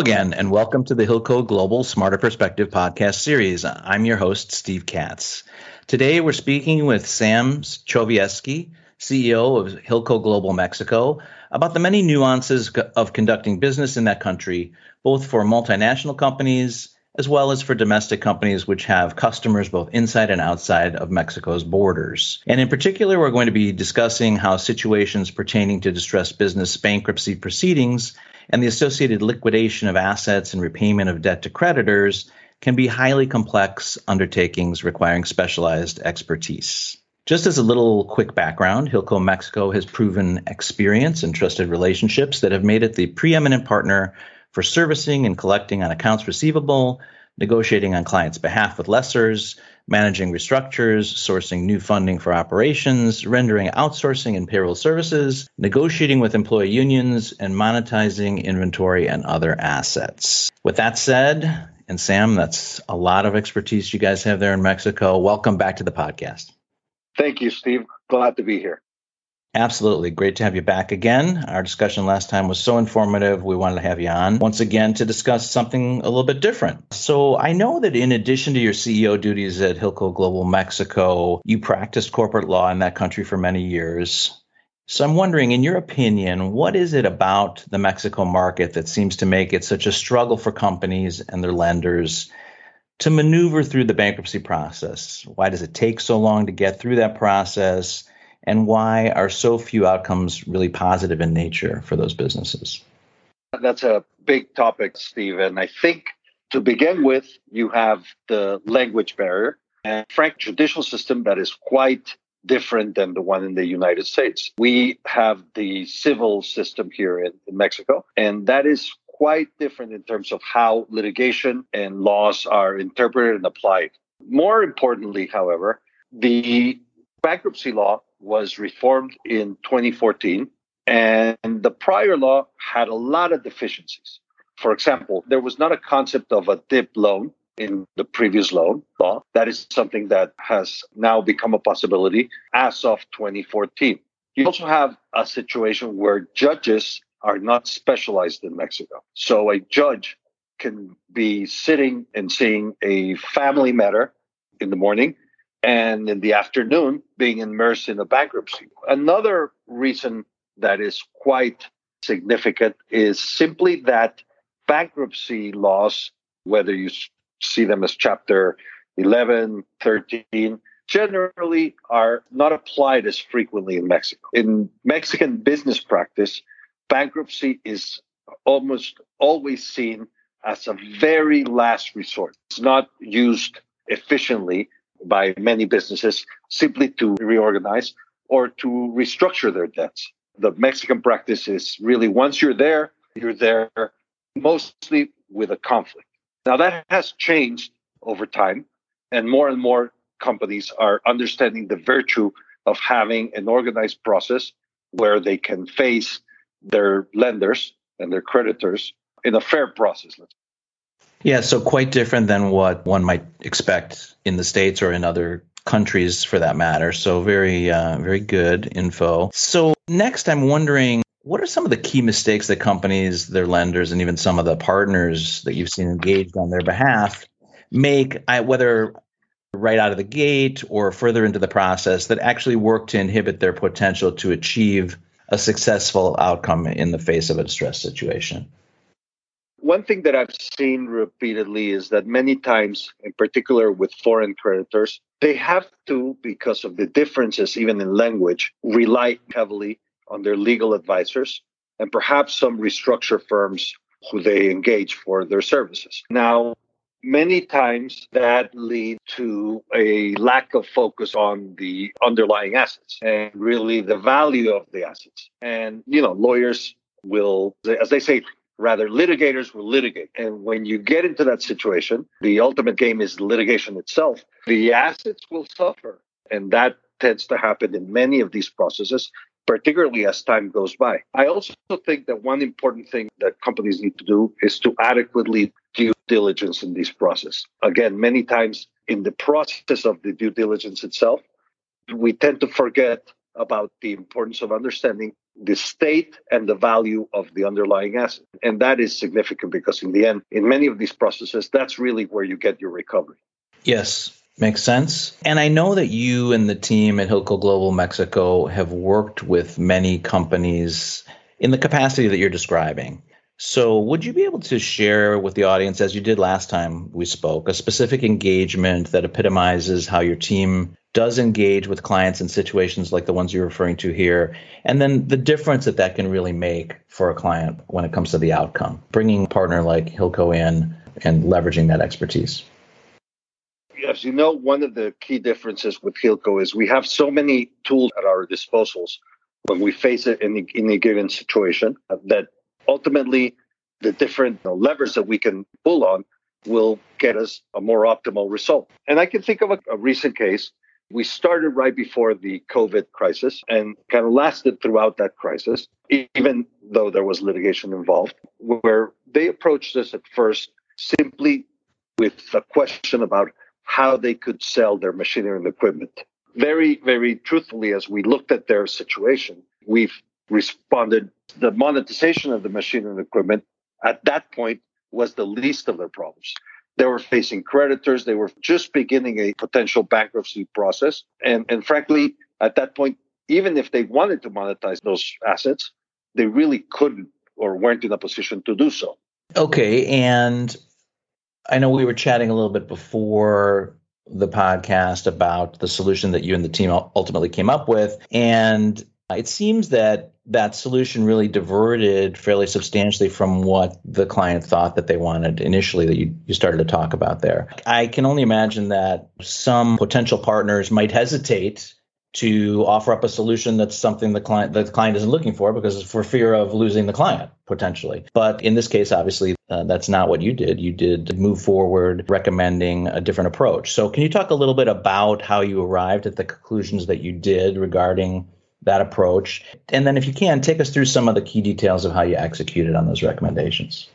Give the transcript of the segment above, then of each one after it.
Hello again, and welcome to the Hilco Global Smarter Perspective podcast series. I'm your host, Steve Katz. Today, we're speaking with Sam Chovieski, CEO of Hilco Global Mexico, about the many nuances of conducting business in that country, both for multinational companies as well as for domestic companies which have customers both inside and outside of Mexico's borders. And in particular, we're going to be discussing how situations pertaining to distressed business bankruptcy proceedings and the associated liquidation of assets and repayment of debt to creditors can be highly complex undertakings requiring specialized expertise. Just as a little quick background, Hilco Mexico has proven experience and trusted relationships that have made it the preeminent partner for servicing and collecting on accounts receivable, negotiating on clients' behalf with lessors, managing restructures, sourcing new funding for operations, rendering outsourcing and payroll services, negotiating with employee unions, and monetizing inventory and other assets. With that said, and Sam, that's a lot of expertise you guys have there in Mexico. Welcome back to the podcast. Thank you, Steve. Glad to be here. Absolutely. Great to have you back again. Our discussion last time was so informative. We wanted to have you on once again to discuss something a little bit different. So, I know that in addition to your CEO duties at Hilco Global Mexico, you practiced corporate law in that country for many years. So, I'm wondering, in your opinion, what is it about the Mexico market that seems to make it such a struggle for companies and their lenders to maneuver through the bankruptcy process? Why does it take so long to get through that process? And why are so few outcomes really positive in nature for those businesses? That's a big topic, Steve. And I think to begin with, you have the language barrier and frank judicial system that is quite different than the one in the United States. We have the civil system here in, in Mexico, and that is quite different in terms of how litigation and laws are interpreted and applied. More importantly, however, the bankruptcy law was reformed in 2014, and the prior law had a lot of deficiencies. For example, there was not a concept of a DIP loan in the previous loan law. That is something that has now become a possibility as of 2014. You also have a situation where judges are not specialized in Mexico. So a judge can be sitting and seeing a family matter in the morning and in the afternoon being immersed in a bankruptcy. Another reason that is quite significant is simply that bankruptcy laws, whether you see them as chapter 11, 13, generally are not applied as frequently in Mexico. In Mexican business practice, bankruptcy is almost always seen as a very last resort. It's not used efficiently by many businesses simply to reorganize or to restructure their debts. The Mexican practice is really once you're there, you're there mostly with a conflict. Now that has changed over time, and more and more companies are understanding the virtue of having an organized process where they can face their lenders and their creditors in a fair process. Yeah, so quite different than what one might expect in the states or in other countries for that matter. So very, uh, very good info. So next, I'm wondering. What are some of the key mistakes that companies, their lenders, and even some of the partners that you've seen engaged on their behalf make, whether right out of the gate or further into the process, that actually work to inhibit their potential to achieve a successful outcome in the face of a distress situation? One thing that I've seen repeatedly is that many times, in particular with foreign creditors, they have to, because of the differences even in language, rely heavily on their legal advisors and perhaps some restructure firms who they engage for their services. Now, many times that lead to a lack of focus on the underlying assets and really the value of the assets. And, you know, lawyers will, as they say, Rather, litigators will litigate. And when you get into that situation, the ultimate game is litigation itself. The assets will suffer. And that tends to happen in many of these processes, particularly as time goes by. I also think that one important thing that companies need to do is to adequately due diligence in this process. Again, many times in the process of the due diligence itself, we tend to forget about the importance of understanding the state and the value of the underlying asset. And that is significant because, in the end, in many of these processes, that's really where you get your recovery. Yes, makes sense. And I know that you and the team at Hilco Global Mexico have worked with many companies in the capacity that you're describing. So, would you be able to share with the audience, as you did last time we spoke, a specific engagement that epitomizes how your team does engage with clients in situations like the ones you're referring to here, and then the difference that that can really make for a client when it comes to the outcome, bringing a partner like Hilco in and leveraging that expertise? As you know, one of the key differences with Hilco is we have so many tools at our disposals when we face it in, in a given situation that ultimately the different you know, levers that we can pull on will get us a more optimal result. And I can think of a, a recent case. We started right before the COVID crisis and kind of lasted throughout that crisis, even though there was litigation involved, where they approached us at first simply with a question about how they could sell their machinery and equipment. Very, very truthfully, as we looked at their situation, we've responded the monetization of the machinery and equipment at that point was the least of their problems. They were facing creditors. They were just beginning a potential bankruptcy process. And, and frankly, at that point, even if they wanted to monetize those assets, they really couldn't or weren't in a position to do so. Okay. And I know we were chatting a little bit before the podcast about the solution that you and the team ultimately came up with. And it seems that that solution really diverted fairly substantially from what the client thought that they wanted initially that you, you started to talk about there. I can only imagine that some potential partners might hesitate to offer up a solution that's something the client the client isn't looking for because for fear of losing the client potentially. But in this case, obviously, uh, that's not what you did. You did move forward recommending a different approach. So, can you talk a little bit about how you arrived at the conclusions that you did regarding that approach. And then, if you can, take us through some of the key details of how you executed on those recommendations.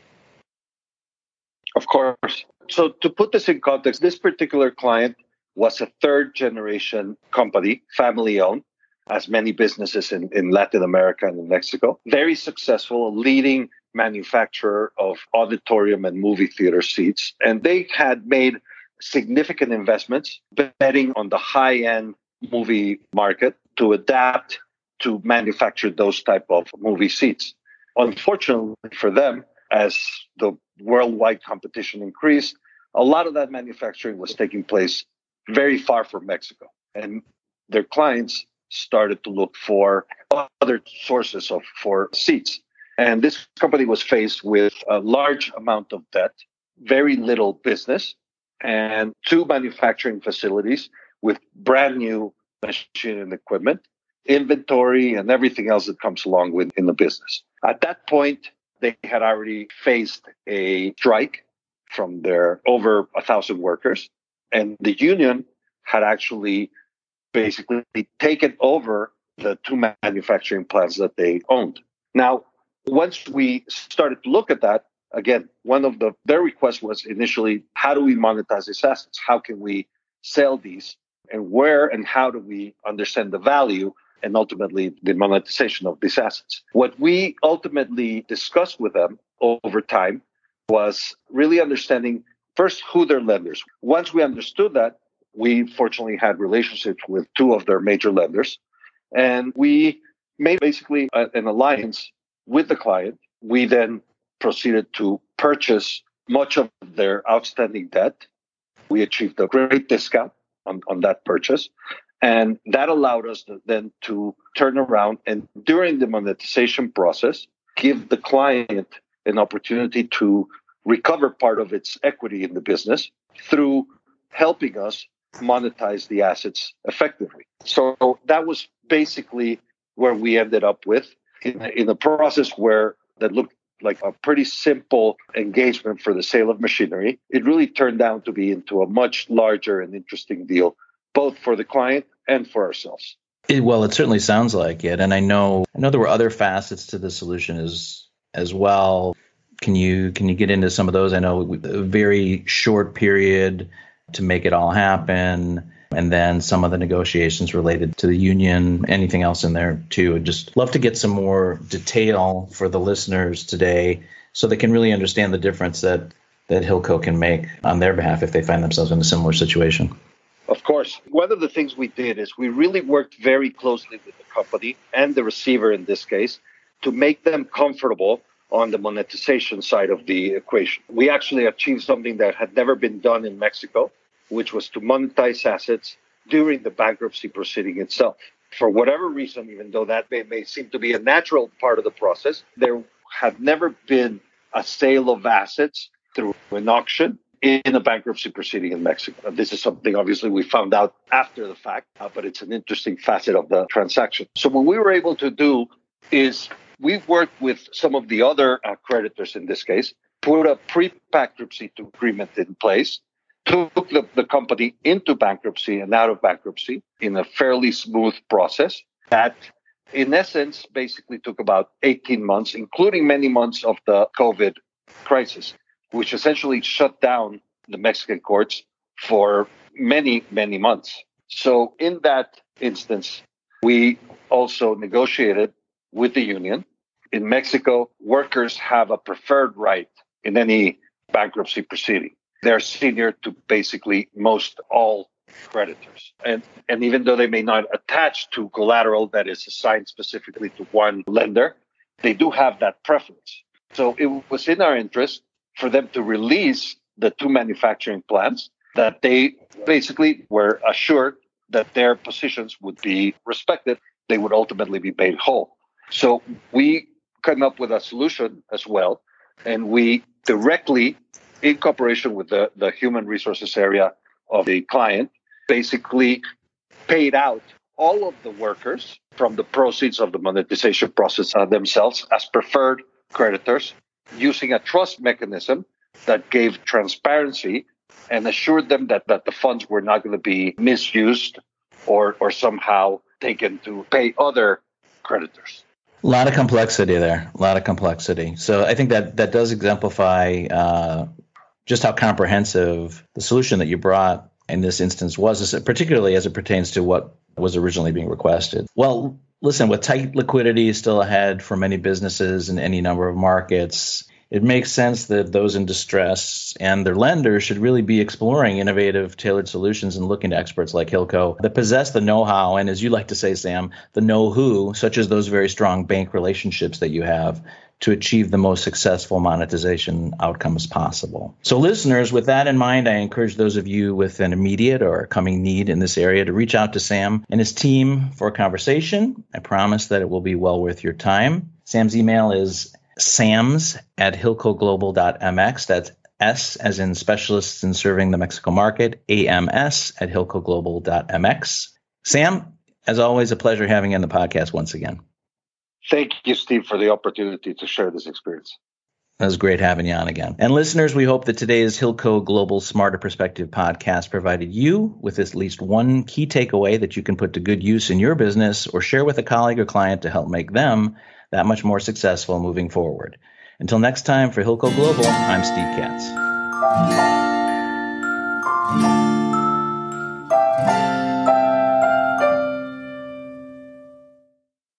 Of course. So, to put this in context, this particular client was a third generation company, family owned, as many businesses in, in Latin America and in Mexico. Very successful, leading manufacturer of auditorium and movie theater seats. And they had made significant investments betting on the high end movie market to adapt to manufacture those type of movie seats. Unfortunately for them, as the worldwide competition increased, a lot of that manufacturing was taking place very far from Mexico. And their clients started to look for other sources of for seats. And this company was faced with a large amount of debt, very little business, and two manufacturing facilities with brand new machine and equipment, inventory, and everything else that comes along with in the business. At that point, they had already faced a strike from their over a thousand workers, and the union had actually basically taken over the two manufacturing plants that they owned. Now, once we started to look at that, again, one of the their requests was initially, how do we monetize these assets? How can we sell these? And where and how do we understand the value and ultimately the monetization of these assets. What we ultimately discussed with them over time was really understanding first who their lenders. Once we understood that, we fortunately had relationships with two of their major lenders, and we made basically a, an alliance with the client. We then proceeded to purchase much of their outstanding debt. We achieved a great discount on, on that purchase. And that allowed us to, then to turn around and during the monetization process, give the client an opportunity to recover part of its equity in the business through helping us monetize the assets effectively. So that was basically where we ended up with in, in a process where that looked like a pretty simple engagement for the sale of machinery, it really turned out to be into a much larger and interesting deal, both for the client and for ourselves. It, well, it certainly sounds like it, and I know I know there were other facets to the solution as as well. Can you can you get into some of those? I know a very short period to make it all happen. And then some of the negotiations related to the union, anything else in there too. I'd just love to get some more detail for the listeners today so they can really understand the difference that that Hilco can make on their behalf if they find themselves in a similar situation. Of course. One of the things we did is we really worked very closely with the company and the receiver in this case to make them comfortable on the monetization side of the equation. We actually achieved something that had never been done in Mexico, which was to monetize assets during the bankruptcy proceeding itself. For whatever reason, even though that may, may seem to be a natural part of the process, there had never been a sale of assets through an auction in a bankruptcy proceeding in Mexico. This is something obviously we found out after the fact, uh, but it's an interesting facet of the transaction. So what we were able to do is we worked with some of the other uh, creditors in this case, put a pre-bankruptcy agreement in place, took the, the company into bankruptcy and out of bankruptcy in a fairly smooth process that in essence basically took about 18 months, including many months of the COVID crisis which essentially shut down the Mexican courts for many, many months. So, in that instance, we also negotiated with the union. In Mexico, workers have a preferred right in any bankruptcy proceeding. They're senior to basically most all creditors. And, and even though they may not attach to collateral that is assigned specifically to one lender, they do have that preference. So it was in our interest for them to release the two manufacturing plants that they basically were assured that their positions would be respected. They would ultimately be paid whole. So we came up with a solution as well. And we directly, in cooperation with the, the human resources area of the client, basically paid out all of the workers from the proceeds of the monetization process uh, themselves as preferred creditors using a trust mechanism that gave transparency and assured them that, that the funds were not going to be misused or, or somehow taken to pay other creditors. A lot of complexity there. A lot of complexity. So I think that that does exemplify uh, just how comprehensive the solution that you brought in this instance was, particularly as it pertains to what was originally being requested. Well, listen, with tight liquidity still ahead for many businesses in any number of markets, it makes sense that those in distress and their lenders should really be exploring innovative, tailored solutions and looking to experts like Hilco that possess the know how and, as you like to say, Sam, the know who, such as those very strong bank relationships that you have to achieve the most successful monetization outcomes possible. So, listeners, with that in mind, I encourage those of you with an immediate or coming need in this area to reach out to Sam and his team for a conversation. I promise that it will be well worth your time. Sam's email is sams at hilcoglobal.mx. That's S as in specialists in serving the Mexico market, AMS at hilcoglobal.mx. Sam, as always, a pleasure having you on the podcast once again. Thank you, Steve, for the opportunity to share this experience. That was great having you on again. And listeners, we hope that today's Hilco Global Smarter Perspective podcast provided you with at least one key takeaway that you can put to good use in your business or share with a colleague or client to help make them that much more successful moving forward. Until next time, for Hilco Global, I'm Steve Katz.